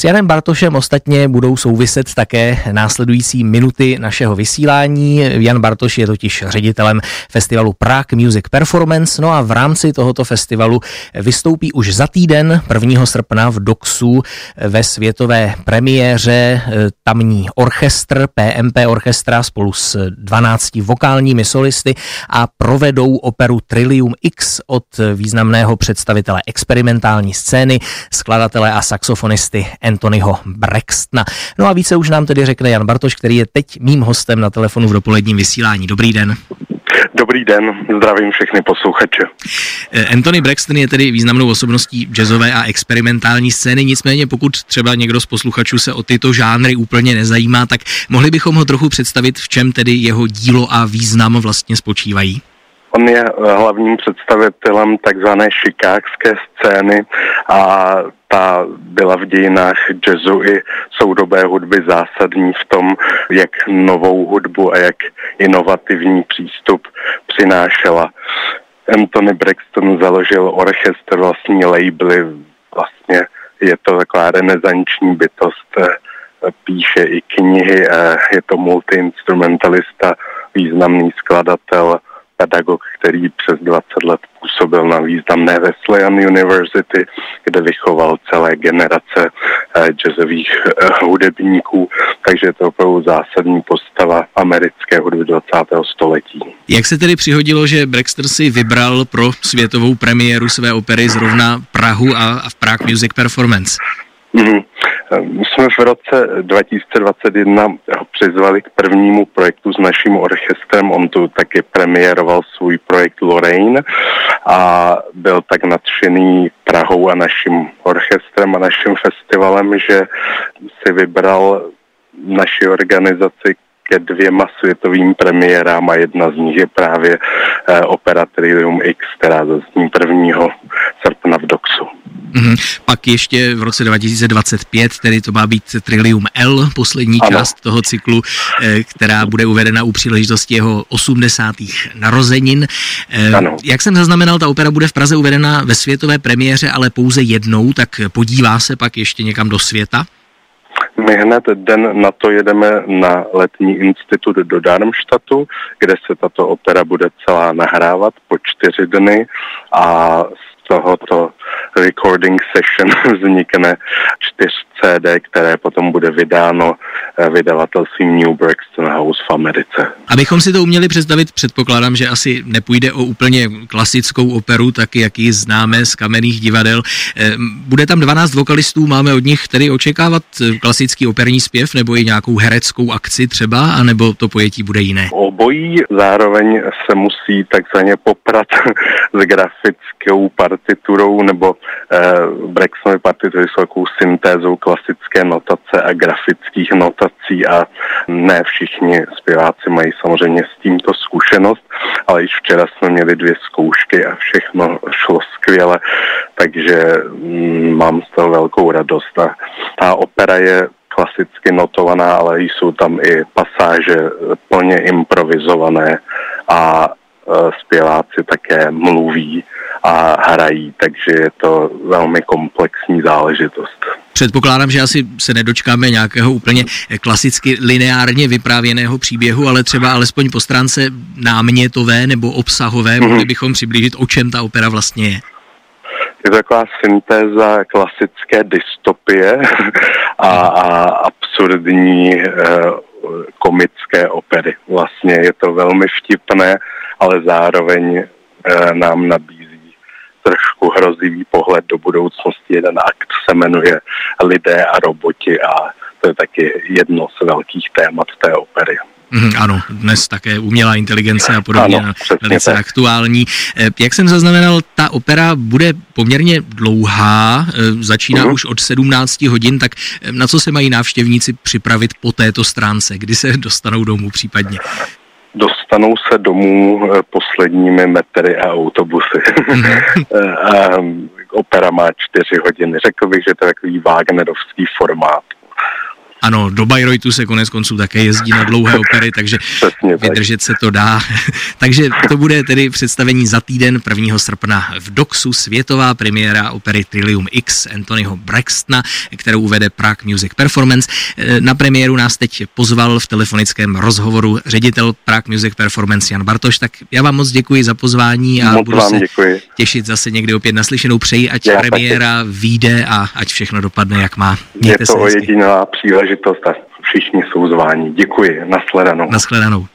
S Janem Bartošem ostatně budou souviset také následující minuty našeho vysílání. Jan Bartoš je totiž ředitelem festivalu Prague Music Performance, no a v rámci tohoto festivalu vystoupí už za týden 1. srpna v Doxu ve světové premiéře tamní orchestr, PMP orchestra spolu s 12 vokálními solisty a provedou operu Trillium X od významného představitele experimentální scény, skladatele a saxofonisty Anthonyho Brextna. No a více už nám tedy řekne Jan Bartoš, který je teď mým hostem na telefonu v dopoledním vysílání. Dobrý den. Dobrý den, zdravím všechny posluchače. Eh, Anthony Braxton je tedy významnou osobností jazzové a experimentální scény, nicméně pokud třeba někdo z posluchačů se o tyto žánry úplně nezajímá, tak mohli bychom ho trochu představit, v čem tedy jeho dílo a význam vlastně spočívají? On je eh, hlavním představitelem takzvané šikákské scény a ta byla v dějinách jazzu i soudobé hudby zásadní v tom, jak novou hudbu a jak inovativní přístup přinášela. Anthony Braxton založil orchestr, vlastní labely, vlastně je to taková renesanční bytost, eh, píše i knihy, eh, je to multiinstrumentalista, významný skladatel, pedagog, který přes 20 let působil na významné Wesleyan University, kde vychoval celé generace eh, jazzových eh, hudebníků, takže je to opravdu zásadní postava americké hudby 20. století. Jak se tedy přihodilo, že Braxton si vybral pro světovou premiéru své opery zrovna Prahu a, v Prague Music Performance? Mm-hmm. My jsme v roce 2021 ho přizvali k prvnímu projektu s naším orchestrem. On tu taky premiéroval svůj projekt Lorraine a byl tak nadšený Prahou a naším orchestrem a naším festivalem, že si vybral naši organizaci ke dvěma světovým premiérám a jedna z nich je právě eh, Opera Trivium X, která zazní 1. srpna v Doxu. Mm-hmm. Pak ještě v roce 2025, tedy to má být Trillium L, poslední ano. část toho cyklu, eh, která bude uvedena u příležitosti jeho 80. narozenin. Eh, ano. Jak jsem zaznamenal, ta opera bude v Praze uvedena ve světové premiéře, ale pouze jednou, tak podívá se pak ještě někam do světa? My hned den na to jedeme na letní institut do Darmstadtu, kde se tato opera bude celá nahrávat po čtyři dny a z tohoto recording session. Vznikne 4 CD, které potom bude vydáno eh, vydavatelstvím New Braxton House v Americe. Abychom si to uměli představit, předpokládám, že asi nepůjde o úplně klasickou operu, tak jak ji známe z kamenných divadel. Eh, bude tam 12 vokalistů, máme od nich tedy očekávat eh, klasický operní zpěv nebo i nějakou hereckou akci třeba, anebo to pojetí bude jiné? Obojí zároveň se musí takzvaně poprat s grafickou partiturou nebo eh, Braxtonovy partitury jsou takovou syntézou klasické notace a grafických notací a ne všichni zpěváci mají samozřejmě s tímto zkušenost, ale již včera jsme měli dvě zkoušky a všechno šlo skvěle, takže mm, mám z toho velkou radost. A ta opera je klasicky notovaná, ale jsou tam i pasáže plně improvizované a e, zpěváci také mluví a hrají, takže je to velmi komplexní záležitost. Předpokládám, že asi se nedočkáme nějakého úplně klasicky lineárně vyprávěného příběhu, ale třeba alespoň po stránce námětové nebo obsahové mm-hmm. mohli bychom přiblížit, o čem ta opera vlastně je. Je to taková syntéza klasické dystopie a, a absurdní eh, komické opery. Vlastně je to velmi vtipné, ale zároveň eh, nám nabízí trošku hrozivý pohled do budoucnosti. Jeden akt se jmenuje Lidé a roboti a to je taky jedno z velkých témat té opery. Mm, ano, dnes také umělá inteligence a podobně, ano, velice tak. aktuální. Eh, jak jsem zaznamenal, ta opera bude poměrně dlouhá, eh, začíná uh-huh. už od 17 hodin, tak eh, na co se mají návštěvníci připravit po této stránce, kdy se dostanou domů případně? dostanou se domů posledními metry a autobusy. Opera má čtyři hodiny. Řekl bych, že to je takový Wagnerovský formát. Ano, do Bayreuthu se konec konců také jezdí na dlouhé opery, takže vydržet se to dá. takže to bude tedy představení za týden 1. srpna v Doxu světová premiéra opery Trillium X Anthonyho Braxtona, kterou uvede Prague Music Performance. Eh, na premiéru nás teď pozval v telefonickém rozhovoru ředitel Prague Music Performance Jan Bartoš, tak já vám moc děkuji za pozvání a moc budu se děkuji. těšit zase někdy opět naslyšenou. Přeji, ať já premiéra taky. vyjde a ať všechno dopadne, jak má. Mějte Je to jediná příležitost a všichni jsou zváni. Děkuji. Nashledanou. Nashledanou.